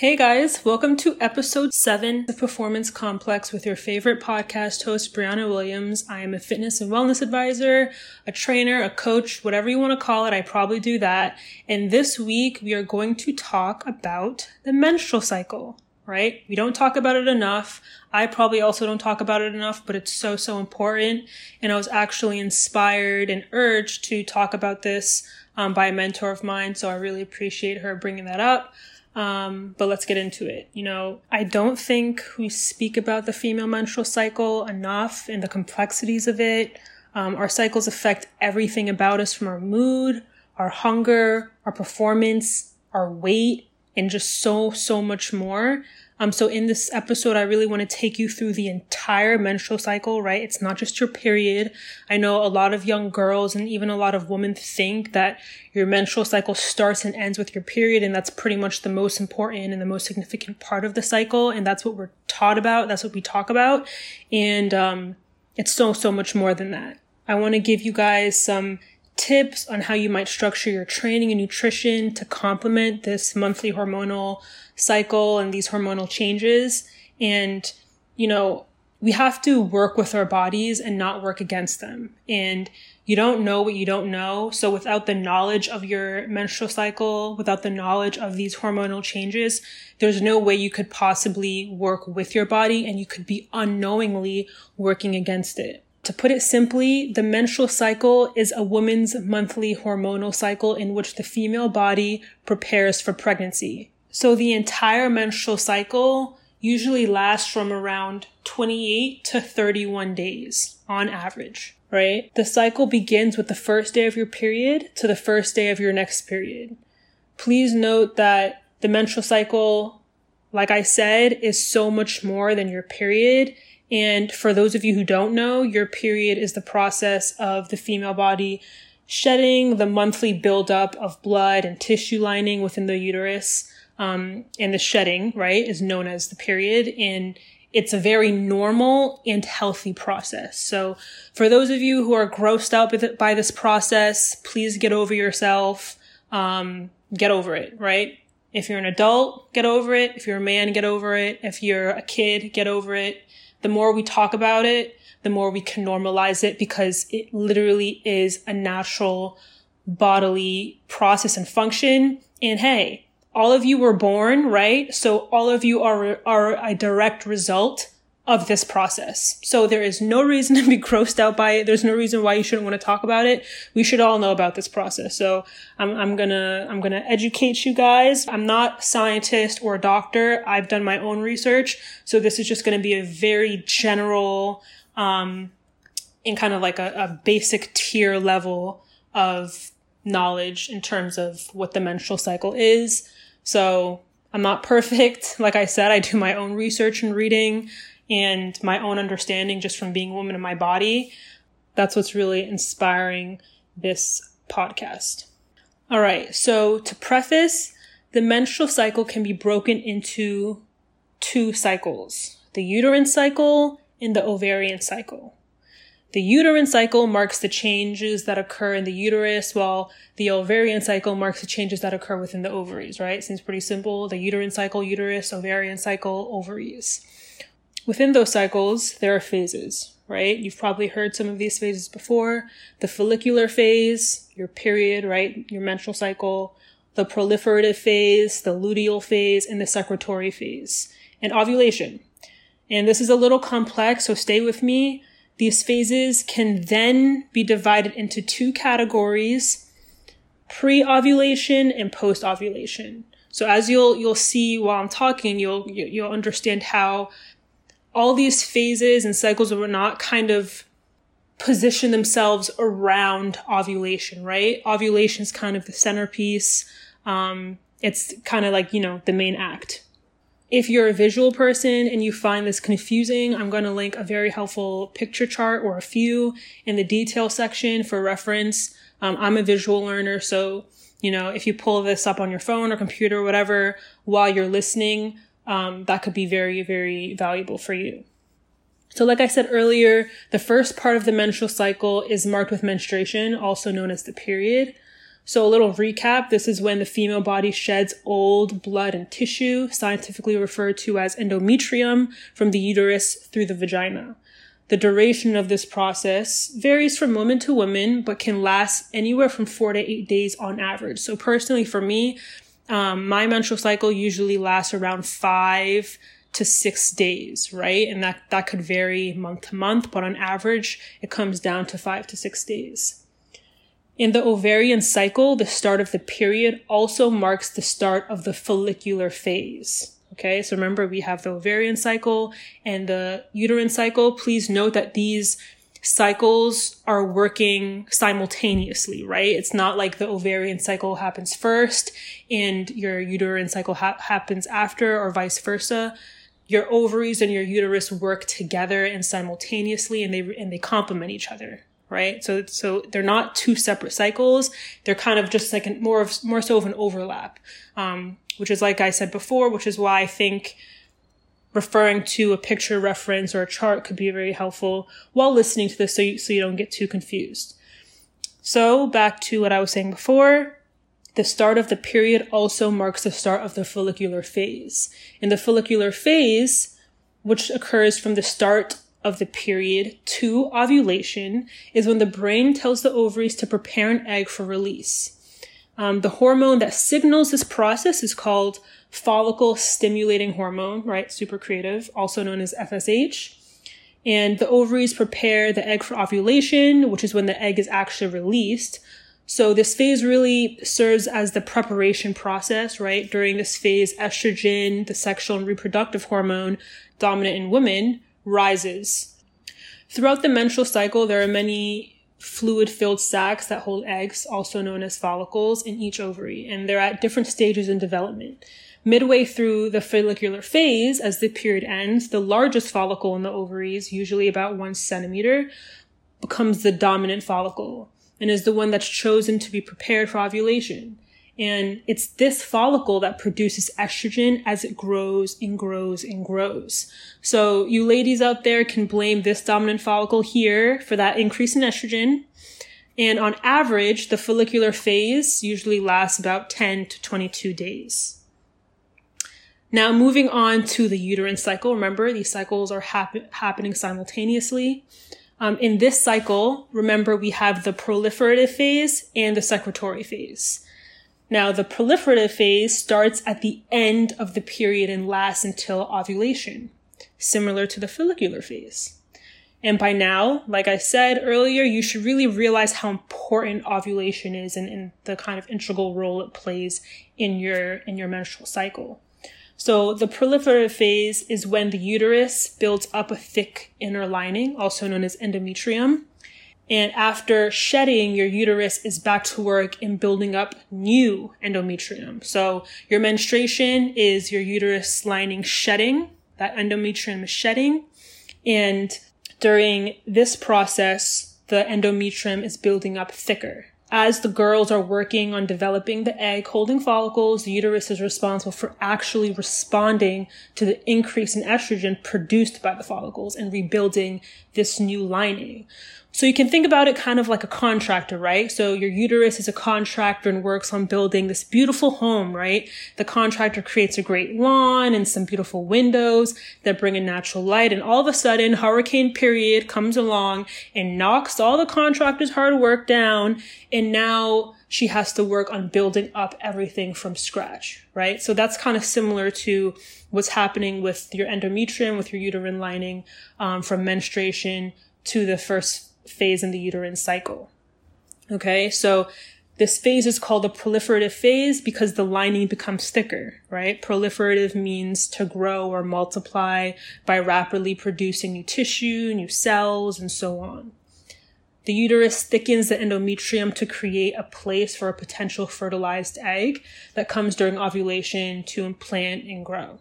Hey guys, welcome to episode 7 of Performance Complex with your favorite podcast host, Brianna Williams. I am a fitness and wellness advisor, a trainer, a coach, whatever you want to call it. I probably do that. And this week we are going to talk about the menstrual cycle, right? We don't talk about it enough. I probably also don't talk about it enough, but it's so, so important. And I was actually inspired and urged to talk about this um, by a mentor of mine. So I really appreciate her bringing that up. Um, but let's get into it. You know, I don't think we speak about the female menstrual cycle enough and the complexities of it. Um, our cycles affect everything about us from our mood, our hunger, our performance, our weight, and just so, so much more. Um, so in this episode, I really want to take you through the entire menstrual cycle, right? It's not just your period. I know a lot of young girls and even a lot of women think that your menstrual cycle starts and ends with your period. And that's pretty much the most important and the most significant part of the cycle. And that's what we're taught about. That's what we talk about. And, um, it's so, so much more than that. I want to give you guys some tips on how you might structure your training and nutrition to complement this monthly hormonal cycle and these hormonal changes. And, you know, we have to work with our bodies and not work against them. And you don't know what you don't know. So without the knowledge of your menstrual cycle, without the knowledge of these hormonal changes, there's no way you could possibly work with your body and you could be unknowingly working against it. To put it simply, the menstrual cycle is a woman's monthly hormonal cycle in which the female body prepares for pregnancy. So the entire menstrual cycle usually lasts from around 28 to 31 days on average, right? The cycle begins with the first day of your period to the first day of your next period. Please note that the menstrual cycle, like I said, is so much more than your period and for those of you who don't know, your period is the process of the female body shedding the monthly buildup of blood and tissue lining within the uterus. Um, and the shedding, right, is known as the period. And it's a very normal and healthy process. So for those of you who are grossed out by this process, please get over yourself. Um, get over it, right? If you're an adult, get over it. If you're a man, get over it. If you're a kid, get over it the more we talk about it, the more we can normalize it because it literally is a natural bodily process and function. And hey, all of you were born, right? So all of you are, are a direct result of this process. So there is no reason to be grossed out by it. There's no reason why you shouldn't want to talk about it. We should all know about this process. So I'm, I'm gonna, I'm gonna educate you guys. I'm not a scientist or a doctor. I've done my own research. So this is just to be a very general, um, in kind of like a, a basic tier level of knowledge in terms of what the menstrual cycle is. So I'm not perfect. Like I said, I do my own research and reading and my own understanding just from being a woman in my body. That's what's really inspiring this podcast. All right. So to preface, the menstrual cycle can be broken into two cycles, the uterine cycle and the ovarian cycle. The uterine cycle marks the changes that occur in the uterus, while the ovarian cycle marks the changes that occur within the ovaries, right? Seems pretty simple. The uterine cycle, uterus, ovarian cycle, ovaries. Within those cycles, there are phases, right? You've probably heard some of these phases before. The follicular phase, your period, right? Your menstrual cycle, the proliferative phase, the luteal phase, and the secretory phase, and ovulation. And this is a little complex, so stay with me. These phases can then be divided into two categories, pre-ovulation and post-ovulation. So as you'll, you'll see while I'm talking, you'll, you'll understand how all these phases and cycles were not kind of position themselves around ovulation, right? Ovulation is kind of the centerpiece. Um, it's kind of like, you know, the main act. If you're a visual person and you find this confusing, I'm going to link a very helpful picture chart or a few in the detail section for reference. Um, I'm a visual learner, so, you know, if you pull this up on your phone or computer or whatever while you're listening, um, that could be very, very valuable for you. So, like I said earlier, the first part of the menstrual cycle is marked with menstruation, also known as the period. So, a little recap this is when the female body sheds old blood and tissue, scientifically referred to as endometrium, from the uterus through the vagina. The duration of this process varies from woman to woman, but can last anywhere from four to eight days on average. So, personally, for me, um, my menstrual cycle usually lasts around five to six days, right? And that, that could vary month to month, but on average, it comes down to five to six days. In the ovarian cycle, the start of the period also marks the start of the follicular phase. Okay, so remember we have the ovarian cycle and the uterine cycle. Please note that these cycles are working simultaneously, right? It's not like the ovarian cycle happens first and your uterine cycle ha- happens after or vice versa. Your ovaries and your uterus work together and simultaneously and they and they complement each other right? So so they're not two separate cycles. They're kind of just like an, more of more so of an overlap um, which is like i said before which is why i think referring to a picture reference or a chart could be very helpful while listening to this so you, so you don't get too confused so back to what i was saying before the start of the period also marks the start of the follicular phase. In the follicular phase, which occurs from the start of the period to ovulation, is when the brain tells the ovaries to prepare an egg for release. Um, the hormone that signals this process is called follicle stimulating hormone, right? Super creative, also known as FSH. And the ovaries prepare the egg for ovulation, which is when the egg is actually released. So this phase really serves as the preparation process, right? During this phase, estrogen, the sexual and reproductive hormone dominant in women, rises. Throughout the menstrual cycle, there are many fluid filled sacs that hold eggs, also known as follicles, in each ovary, and they're at different stages in development. Midway through the follicular phase, as the period ends, the largest follicle in the ovaries, usually about one centimeter, becomes the dominant follicle and is the one that's chosen to be prepared for ovulation. And it's this follicle that produces estrogen as it grows and grows and grows. So you ladies out there can blame this dominant follicle here for that increase in estrogen. And on average, the follicular phase usually lasts about 10 to 22 days. Now, moving on to the uterine cycle. Remember, these cycles are hap- happening simultaneously. Um, in this cycle, remember we have the proliferative phase and the secretory phase. Now, the proliferative phase starts at the end of the period and lasts until ovulation, similar to the follicular phase. And by now, like I said earlier, you should really realize how important ovulation is and, and the kind of integral role it plays in your, in your menstrual cycle. So the proliferative phase is when the uterus builds up a thick inner lining, also known as endometrium. And after shedding, your uterus is back to work in building up new endometrium. So your menstruation is your uterus lining shedding, that endometrium is shedding. And during this process, the endometrium is building up thicker as the girls are working on developing the egg holding follicles, the uterus is responsible for actually responding to the increase in estrogen produced by the follicles and rebuilding this new lining. So you can think about it kind of like a contractor, right? So your uterus is a contractor and works on building this beautiful home, right? The contractor creates a great lawn and some beautiful windows that bring in natural light. And all of a sudden, hurricane period comes along and knocks all the contractor's hard work down. And now she has to work on building up everything from scratch, right? So that's kind of similar to what's happening with your endometrium, with your uterine lining, um, from menstruation to the first phase in the uterine cycle. Okay, so this phase is called the proliferative phase because the lining becomes thicker, right? Proliferative means to grow or multiply by rapidly producing new tissue, new cells, and so on. The uterus thickens the endometrium to create a place for a potential fertilized egg that comes during ovulation to implant and grow.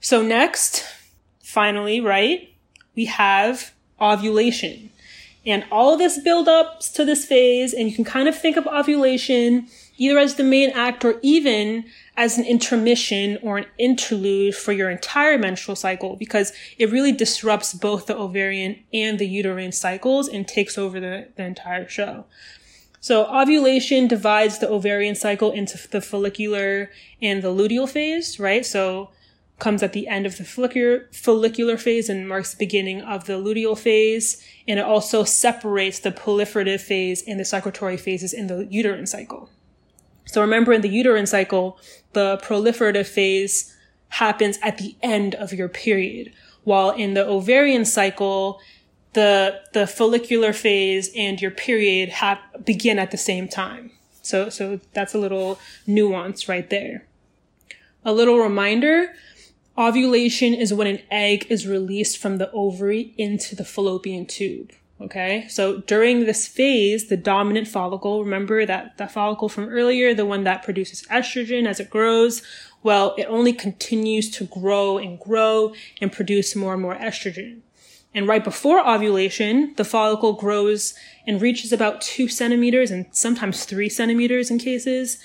So next, finally, right, we have ovulation. And all this build up to this phase, and you can kind of think of ovulation either as the main act or even as an intermission or an interlude for your entire menstrual cycle because it really disrupts both the ovarian and the uterine cycles and takes over the, the entire show. So ovulation divides the ovarian cycle into the follicular and the luteal phase, right? So comes at the end of the follicular, follicular phase and marks the beginning of the luteal phase. And it also separates the proliferative phase and the secretory phases in the uterine cycle. So remember in the uterine cycle, the proliferative phase happens at the end of your period, while in the ovarian cycle, the the follicular phase and your period have begin at the same time. So so that's a little nuance right there. A little reminder, ovulation is when an egg is released from the ovary into the fallopian tube. Okay. So during this phase, the dominant follicle, remember that, that follicle from earlier, the one that produces estrogen as it grows, well, it only continues to grow and grow and produce more and more estrogen. And right before ovulation, the follicle grows and reaches about two centimeters and sometimes three centimeters in cases.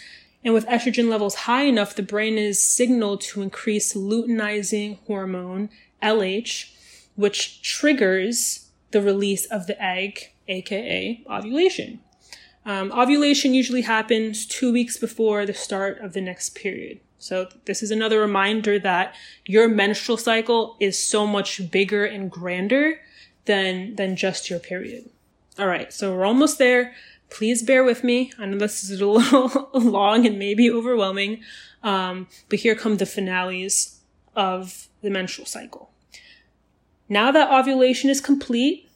And with estrogen levels high enough, the brain is signaled to increase luteinizing hormone, LH, which triggers the release of the egg, aka ovulation. Um, ovulation usually happens two weeks before the start of the next period. So this is another reminder that your menstrual cycle is so much bigger and grander than, than just your period. All right. So we're almost there. Please bear with me. I know this is a little long and maybe overwhelming. Um, but here come the finales of the menstrual cycle. Now that ovulation is complete,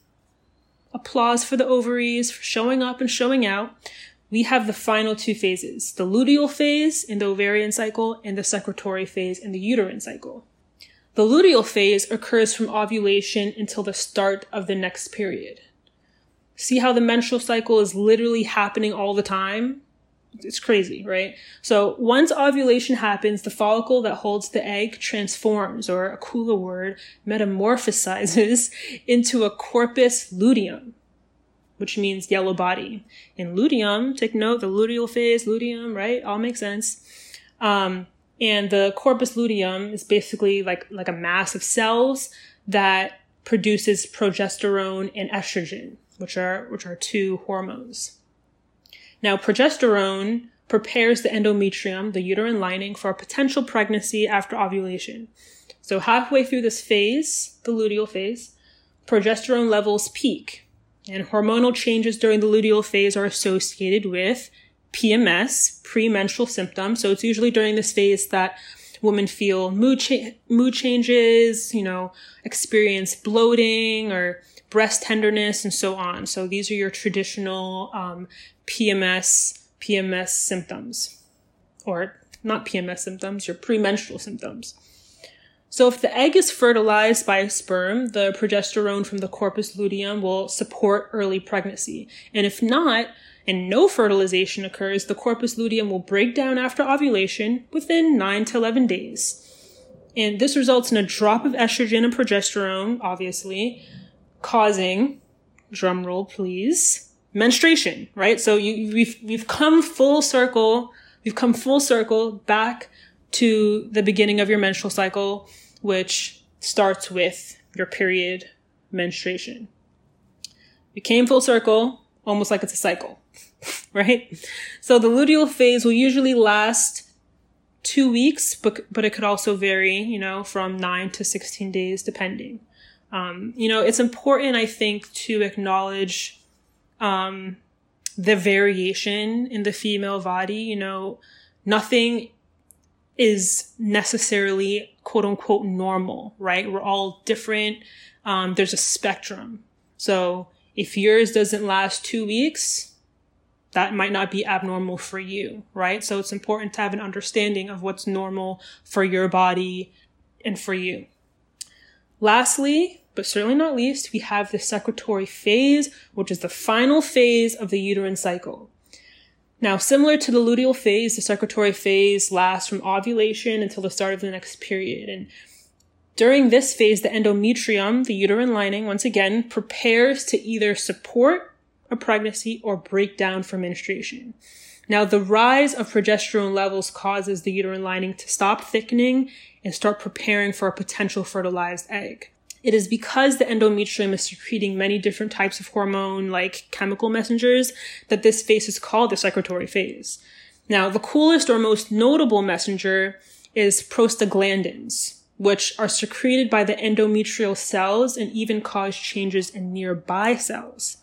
applause for the ovaries for showing up and showing out we have the final two phases, the luteal phase in the ovarian cycle and the secretory phase in the uterine cycle. The luteal phase occurs from ovulation until the start of the next period. See how the menstrual cycle is literally happening all the time? It's crazy, right? So once ovulation happens, the follicle that holds the egg transforms, or a cooler word, metamorphosizes into a corpus luteum which means yellow body. In luteum, take note, the luteal phase, luteum, right? All makes sense. Um, and the corpus luteum is basically like, like a mass of cells that produces progesterone and estrogen, which are, which are two hormones. Now, progesterone prepares the endometrium, the uterine lining, for a potential pregnancy after ovulation. So halfway through this phase, the luteal phase, progesterone levels peak and hormonal changes during the luteal phase are associated with PMS, premenstrual symptoms. So it's usually during this phase that women feel mood cha- mood changes, you know, experience bloating or breast tenderness and so on. So these are your traditional um, PMS PMS symptoms, or not PMS symptoms, your premenstrual symptoms. So if the egg is fertilized by a sperm, the progesterone from the corpus luteum will support early pregnancy. And if not, and no fertilization occurs, the corpus luteum will break down after ovulation within 9 to 11 days. And this results in a drop of estrogen and progesterone, obviously, causing, drum roll please, menstruation, right? So you, we've, we've come full circle, we've come full circle back to the beginning of your menstrual cycle which starts with your period menstruation. We came full circle, almost like it's a cycle, right? So the luteal phase will usually last two weeks, but, but it could also vary, you know, from nine to 16 days, depending. Um, you know, it's important, I think, to acknowledge, um, the variation in the female body. You know, nothing is necessarily quote unquote normal, right? We're all different. Um, there's a spectrum. So if yours doesn't last two weeks, that might not be abnormal for you, right? So it's important to have an understanding of what's normal for your body and for you. Lastly, but certainly not least, we have the secretory phase, which is the final phase of the uterine cycle. Now, similar to the luteal phase, the secretory phase lasts from ovulation until the start of the next period. And during this phase, the endometrium, the uterine lining, once again, prepares to either support a pregnancy or break down for menstruation. Now, the rise of progesterone levels causes the uterine lining to stop thickening and start preparing for a potential fertilized egg. It is because the endometrium is secreting many different types of hormone like chemical messengers that this phase is called the secretory phase. Now, the coolest or most notable messenger is prostaglandins, which are secreted by the endometrial cells and even cause changes in nearby cells.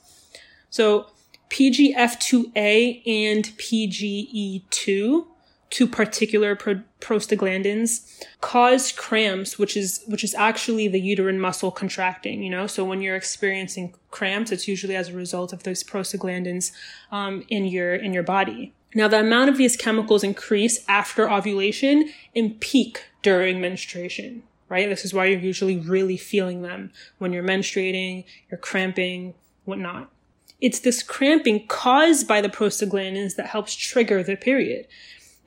So PGF2A and PGE2 two particular pro- prostaglandins cause cramps which is which is actually the uterine muscle contracting you know? So when you're experiencing cramps it's usually as a result of those prostaglandins um, in your in your body. Now the amount of these chemicals increase after ovulation and peak during menstruation right? This is why you're usually really feeling them when you're menstruating you're cramping whatnot. It's this cramping caused by the prostaglandins that helps trigger the period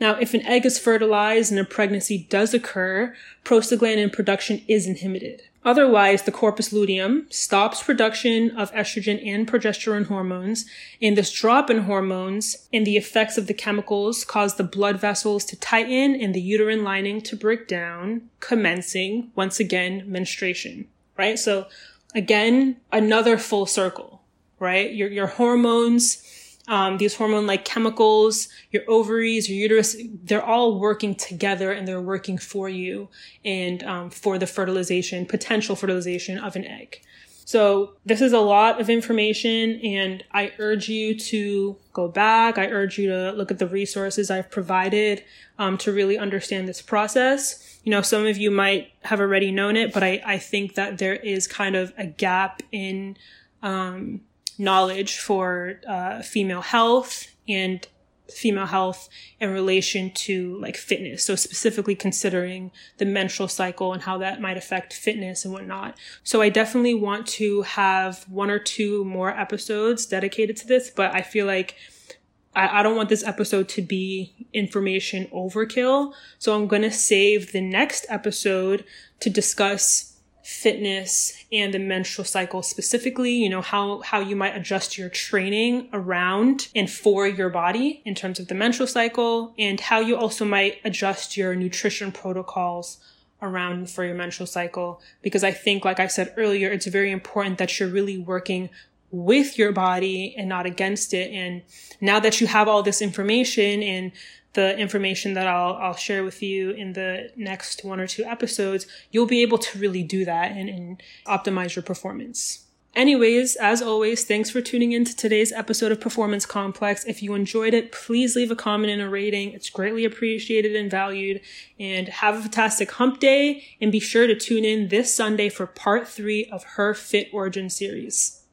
now, if an egg is fertilized and a pregnancy does occur, prostaglandin production is inhibited. Otherwise, the corpus luteum stops production of estrogen and progesterone hormones, and this drop in hormones and the effects of the chemicals cause the blood vessels to tighten and the uterine lining to break down, commencing, once again, menstruation, right? So, again, another full circle, right? Your, your hormones, um, these hormone like chemicals, your ovaries, your uterus, they're all working together and they're working for you and um, for the fertilization, potential fertilization of an egg. So this is a lot of information and I urge you to go back. I urge you to look at the resources I've provided um, to really understand this process. You know, some of you might have already known it, but I, I think that there is kind of a gap in um, knowledge for uh, female health and female health in relation to like fitness. So specifically considering the menstrual cycle and how that might affect fitness and whatnot. So I definitely want to have one or two more episodes dedicated to this, but I feel like I, I don't want this episode to be information overkill. So I'm going to save the next episode to discuss fitness and the menstrual cycle specifically, you know, how, how you might adjust your training around and for your body in terms of the menstrual cycle and how you also might adjust your nutrition protocols around for your menstrual cycle. Because I think, like I said earlier, it's very important that you're really working with your body and not against it. And now that you have all this information and the information that I'll, I'll share with you in the next one or two episodes, you'll be able to really do that and, and optimize your performance. Anyways, as always, thanks for tuning in to today's episode of Performance Complex. If you enjoyed it, please leave a comment and a rating. It's greatly appreciated and valued. And have a fantastic hump day and be sure to tune in this Sunday for part three of her Fit Origin series.